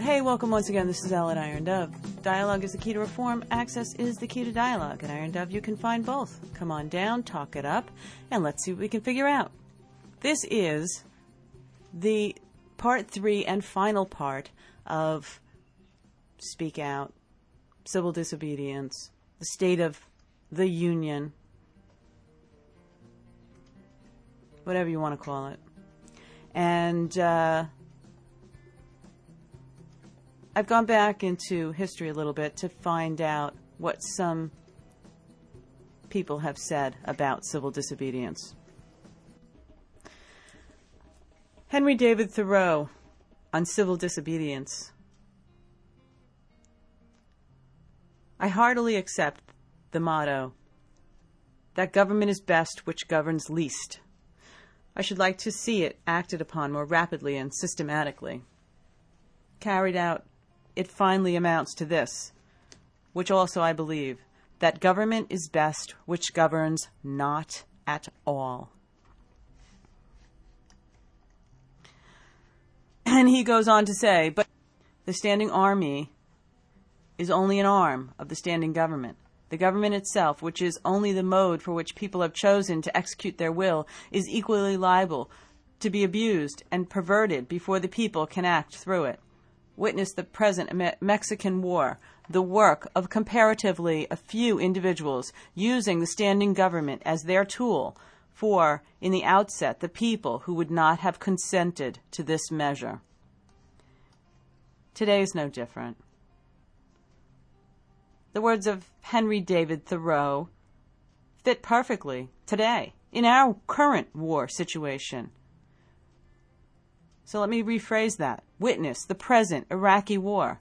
Hey, welcome once again. This is Ellen Iron Dove. Dialogue is the key to reform. Access is the key to dialogue. At Iron Dove, you can find both. Come on down, talk it up, and let's see what we can figure out. This is the part three and final part of Speak Out, Civil Disobedience, the State of the Union, whatever you want to call it. And uh, I've gone back into history a little bit to find out what some people have said about civil disobedience. Henry David Thoreau on civil disobedience. I heartily accept the motto that government is best which governs least. I should like to see it acted upon more rapidly and systematically. Carried out, it finally amounts to this, which also I believe that government is best which governs not at all. And he goes on to say, but the standing army is only an arm of the standing government. The government itself, which is only the mode for which people have chosen to execute their will, is equally liable to be abused and perverted before the people can act through it. Witness the present Me- Mexican War, the work of comparatively a few individuals using the standing government as their tool for, in the outset, the people who would not have consented to this measure. Today is no different. The words of Henry David Thoreau fit perfectly today in our current war situation. So let me rephrase that. Witness the present Iraqi war,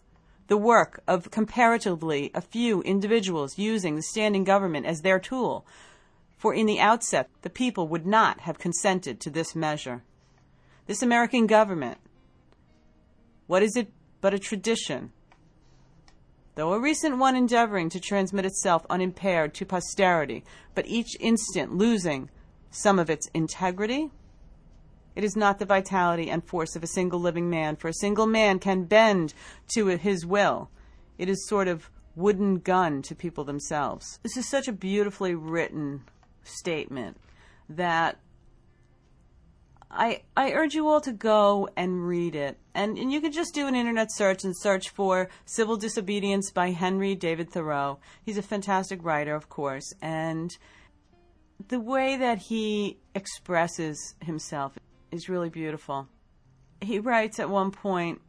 the work of comparatively a few individuals using the standing government as their tool, for in the outset the people would not have consented to this measure. This American government, what is it but a tradition? though a recent one endeavoring to transmit itself unimpaired to posterity, but each instant losing some of its integrity? It is not the vitality and force of a single living man, for a single man can bend to his will. It is sort of wooden gun to people themselves. This is such a beautifully written statement that I, I urge you all to go and read it. And, and you can just do an internet search and search for Civil Disobedience by Henry David Thoreau. He's a fantastic writer, of course. And the way that he expresses himself is really beautiful. He writes at one point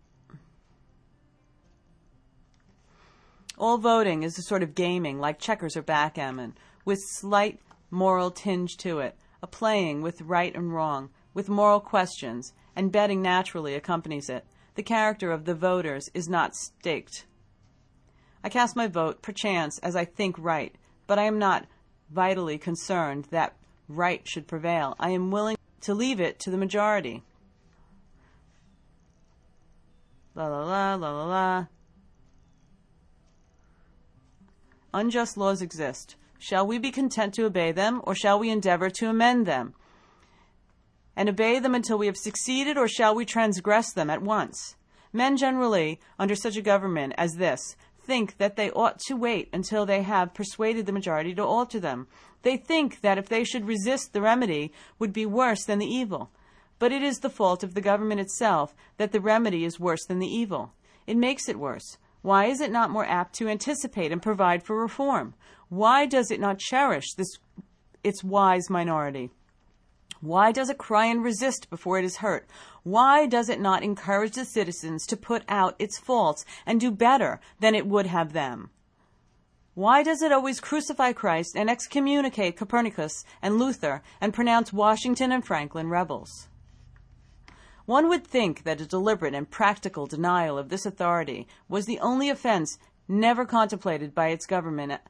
All voting is a sort of gaming, like checkers or backgammon, with slight moral tinge to it, a playing with right and wrong with moral questions, and betting naturally accompanies it. The character of the voters is not staked. I cast my vote, perchance, as I think right, but I am not vitally concerned that right should prevail. I am willing to leave it to the majority. La la la, la la la. Unjust laws exist. Shall we be content to obey them, or shall we endeavor to amend them? and obey them until we have succeeded, or shall we transgress them at once? Men generally, under such a government as this, think that they ought to wait until they have persuaded the majority to alter them. They think that if they should resist, the remedy would be worse than the evil. But it is the fault of the government itself that the remedy is worse than the evil. It makes it worse. Why is it not more apt to anticipate and provide for reform? Why does it not cherish this its wise minority? Why does it cry and resist before it is hurt? Why does it not encourage the citizens to put out its faults and do better than it would have them? Why does it always crucify Christ and excommunicate Copernicus and Luther and pronounce Washington and Franklin rebels? One would think that a deliberate and practical denial of this authority was the only offense never contemplated by its government,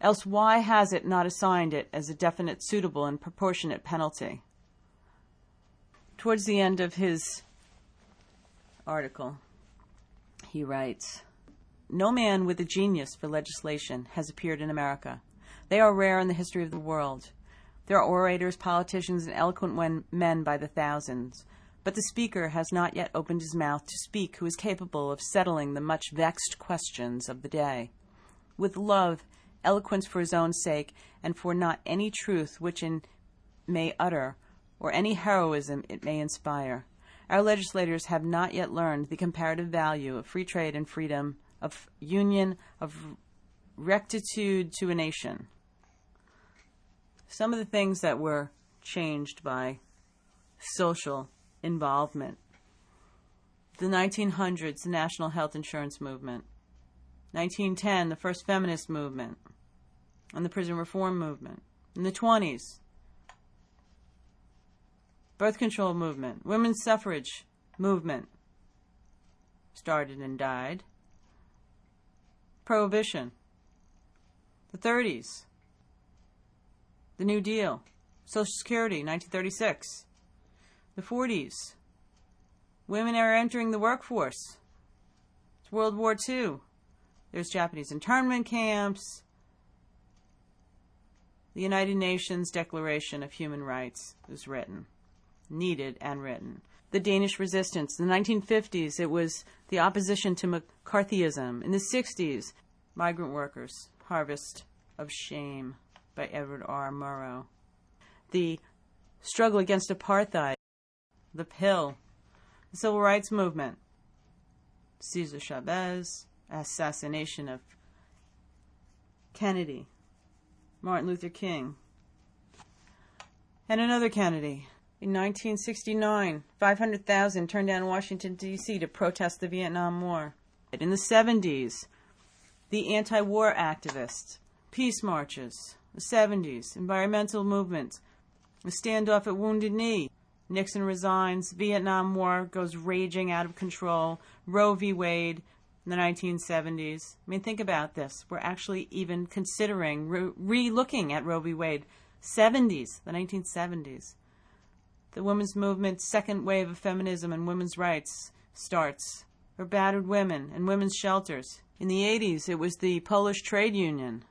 else why has it not assigned it as a definite, suitable, and proportionate penalty? Towards the end of his article, he writes No man with a genius for legislation has appeared in America. They are rare in the history of the world. There are orators, politicians, and eloquent men by the thousands, but the speaker has not yet opened his mouth to speak who is capable of settling the much vexed questions of the day. With love, eloquence for his own sake, and for not any truth which it may utter, or any heroism it may inspire. Our legislators have not yet learned the comparative value of free trade and freedom, of union, of rectitude to a nation. Some of the things that were changed by social involvement. The 1900s, the National Health Insurance Movement. 1910, the first feminist movement and the prison reform movement. In the 20s, birth control movement, women's suffrage movement started and died. Prohibition. The 30s, the New Deal, Social Security, 1936. The 40s, women are entering the workforce. It's World War II. There's Japanese internment camps. The United Nations Declaration of Human Rights was written, needed and written. The Danish resistance. In the 1950s, it was the opposition to McCarthyism. In the 60s, migrant workers, harvest of shame by Edward R. Murrow. The struggle against apartheid, the pill, the civil rights movement, Cesar Chavez, assassination of Kennedy, Martin Luther King, and another Kennedy. In 1969, 500,000 turned down Washington, D.C. to protest the Vietnam War. In the 70s, the anti war activists, peace marches, the 70s, environmental movements, the standoff at Wounded Knee, Nixon resigns, Vietnam War goes raging out of control, Roe v. Wade in the 1970s. I mean, think about this. We're actually even considering re looking at Roe v. Wade. 70s, the 1970s. The women's movement's second wave of feminism and women's rights starts. For battered women and women's shelters. In the 80s, it was the Polish trade union.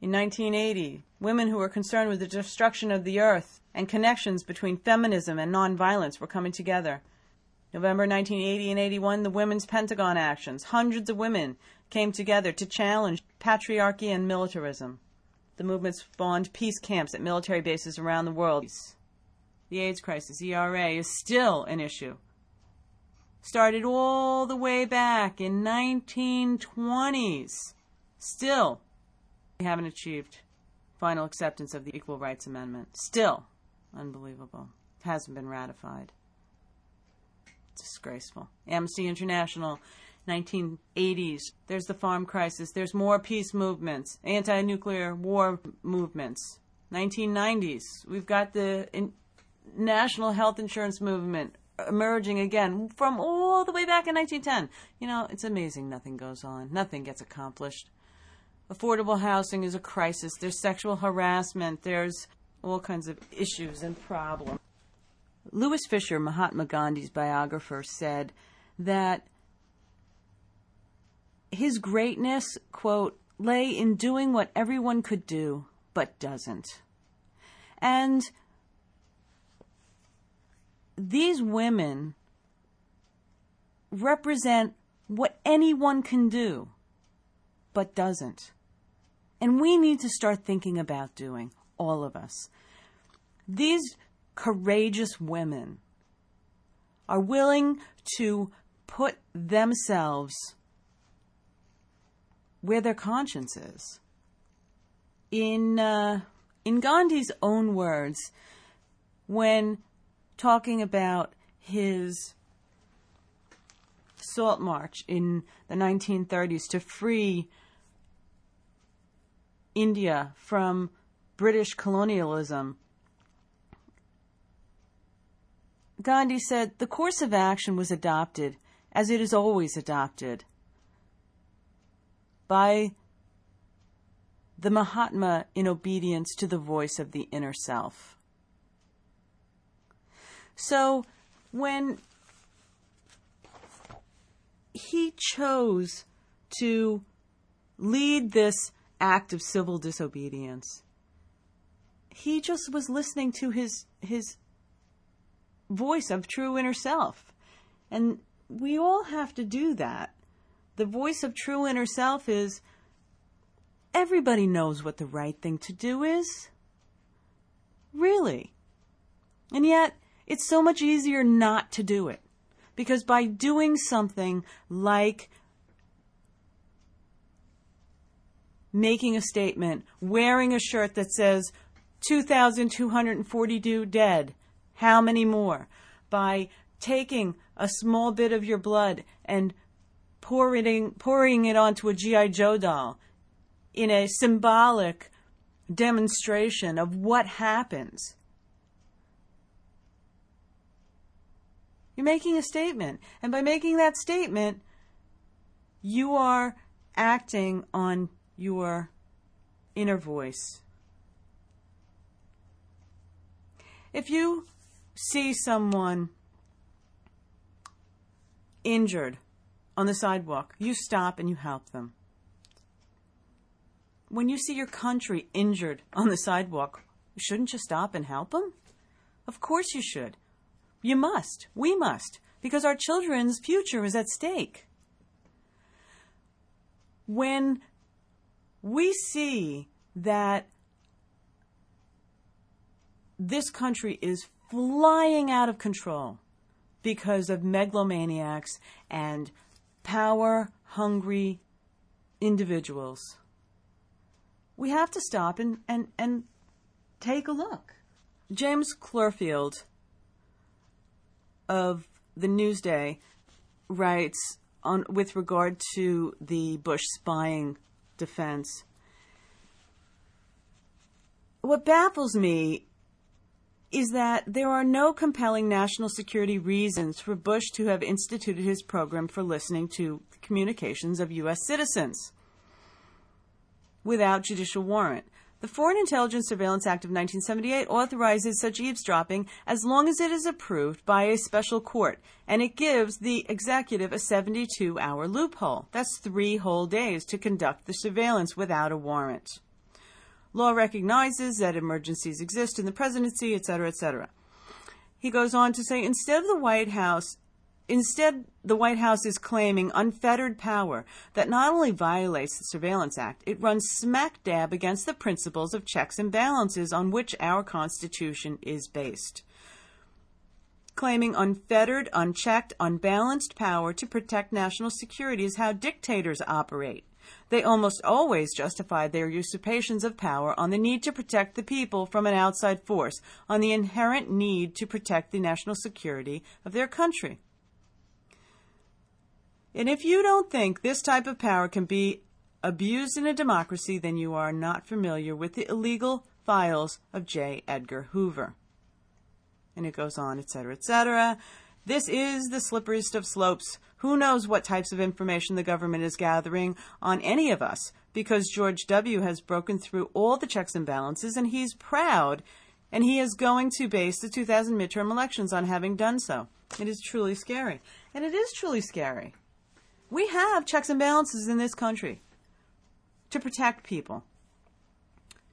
In 1980, women who were concerned with the destruction of the earth and connections between feminism and nonviolence were coming together. November 1980 and 81, the Women's Pentagon actions. Hundreds of women came together to challenge patriarchy and militarism. The movement spawned peace camps at military bases around the world. The AIDS crisis, ERA, is still an issue. Started all the way back in 1920s. Still we haven't achieved final acceptance of the Equal Rights Amendment. Still unbelievable. Hasn't been ratified. Disgraceful. Amnesty International, 1980s. There's the farm crisis. There's more peace movements, anti nuclear war movements. 1990s. We've got the national health insurance movement emerging again from all the way back in 1910. You know, it's amazing nothing goes on, nothing gets accomplished affordable housing is a crisis. There's sexual harassment. There's all kinds of issues and problems. Louis Fischer, Mahatma Gandhi's biographer, said that his greatness, quote, lay in doing what everyone could do, but doesn't. And these women represent what anyone can do, but doesn't. And we need to start thinking about doing, all of us. These courageous women are willing to put themselves where their conscience is. In, uh, in Gandhi's own words, when talking about his salt march in the 1930s to free India from British colonialism. Gandhi said the course of action was adopted, as it is always adopted, by the Mahatma in obedience to the voice of the inner self. So when he chose to lead this act of civil disobedience. He just was listening to his his voice of true inner self. And we all have to do that. The voice of true inner self is everybody knows what the right thing to do is. Really. And yet, it's so much easier not to do it. Because by doing something like making a statement, wearing a shirt that says 2,242 dead, how many more? By taking a small bit of your blood and pouring, pouring it onto a G.I. Joe doll in a symbolic demonstration of what happens. You're making a statement. And by making that statement, you are acting on your inner voice. If you see someone injured on the sidewalk, you stop and you help them. When you see your country injured on the sidewalk, shouldn't you stop and help them? Of course you should. You must. We must. Because our children's future is at stake. When we see that this country is flying out of control because of megalomaniacs and power hungry individuals. We have to stop and, and, and take a look. James Klurfeld of the Newsday writes on with regard to the Bush spying defense. What baffles me is that there are no compelling national security reasons for Bush to have instituted his program for listening to communications of U.S. citizens without judicial warrant. The Foreign Intelligence Surveillance Act of 1978 authorizes such eavesdropping as long as it is approved by a special court, and it gives the executive a 72 hour loophole. That's three whole days to conduct the surveillance without a warrant. Law recognizes that emergencies exist in the presidency, etc., etc. He goes on to say instead of the White House Instead, the White House is claiming unfettered power that not only violates the Surveillance Act, it runs smack dab against the principles of checks and balances on which our Constitution is based. Claiming unfettered, unchecked, unbalanced power to protect national security is how dictators operate. They almost always justify their usurpations of power on the need to protect the people from an outside force, on the inherent need to protect the national security of their country. And if you don't think this type of power can be abused in a democracy, then you are not familiar with the illegal files of J. Edgar Hoover. And it goes on, etc., etc. This is the slipperiest of slopes. Who knows what types of information the government is gathering on any of us? Because George W. has broken through all the checks and balances, and he's proud, and he is going to base the 2000 midterm elections on having done so. It is truly scary. And it is truly scary. We have checks and balances in this country to protect people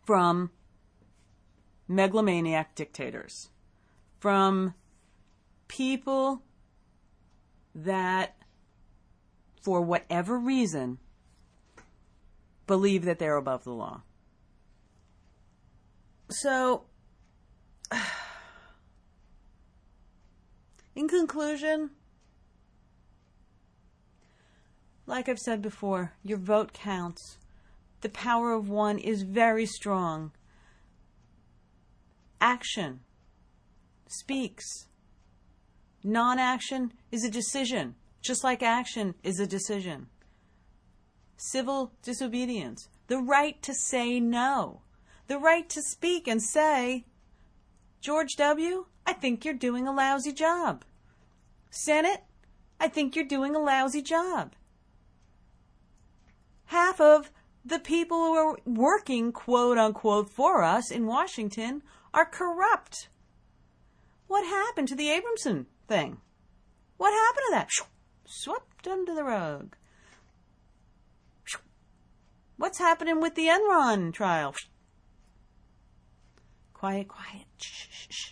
from megalomaniac dictators, from people that, for whatever reason, believe that they're above the law. So, in conclusion, like I've said before, your vote counts. The power of one is very strong. Action speaks. Non action is a decision, just like action is a decision. Civil disobedience, the right to say no, the right to speak and say, George W., I think you're doing a lousy job. Senate, I think you're doing a lousy job half of the people who are working, quote unquote, for us in Washington are corrupt. What happened to the Abramson thing? What happened to that? Swept under the rug. What's happening with the Enron trial? Quiet, quiet. Shh, shh, shh.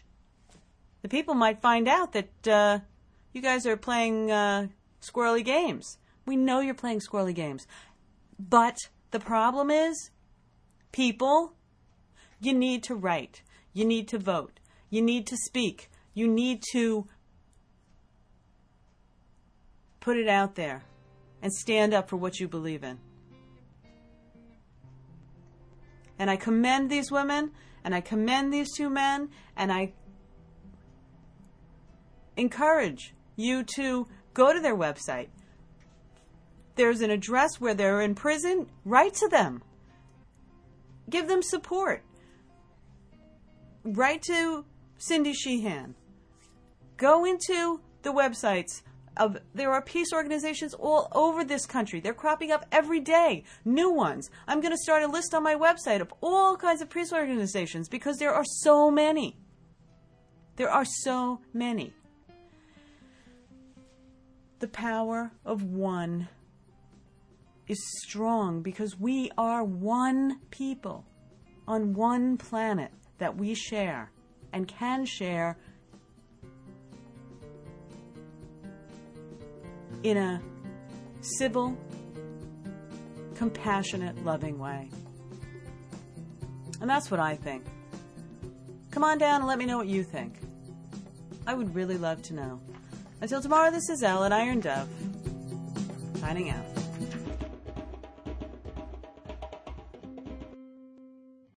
the people might find out that uh, you guys are playing uh, squirrely games. We know you're playing squirrely games. But the problem is, people, you need to write. You need to vote. You need to speak. You need to put it out there and stand up for what you believe in. And I commend these women and I commend these two men and I encourage you to go to their website. There's an address where they're in prison. Write to them. Give them support. Write to Cindy Sheehan. Go into the websites of there are peace organizations all over this country. They're cropping up every day, new ones. I'm going to start a list on my website of all kinds of peace organizations because there are so many. There are so many. The power of one is strong because we are one people on one planet that we share and can share in a civil, compassionate, loving way. And that's what I think. Come on down and let me know what you think. I would really love to know. Until tomorrow, this is Elle at Iron Dove, signing out.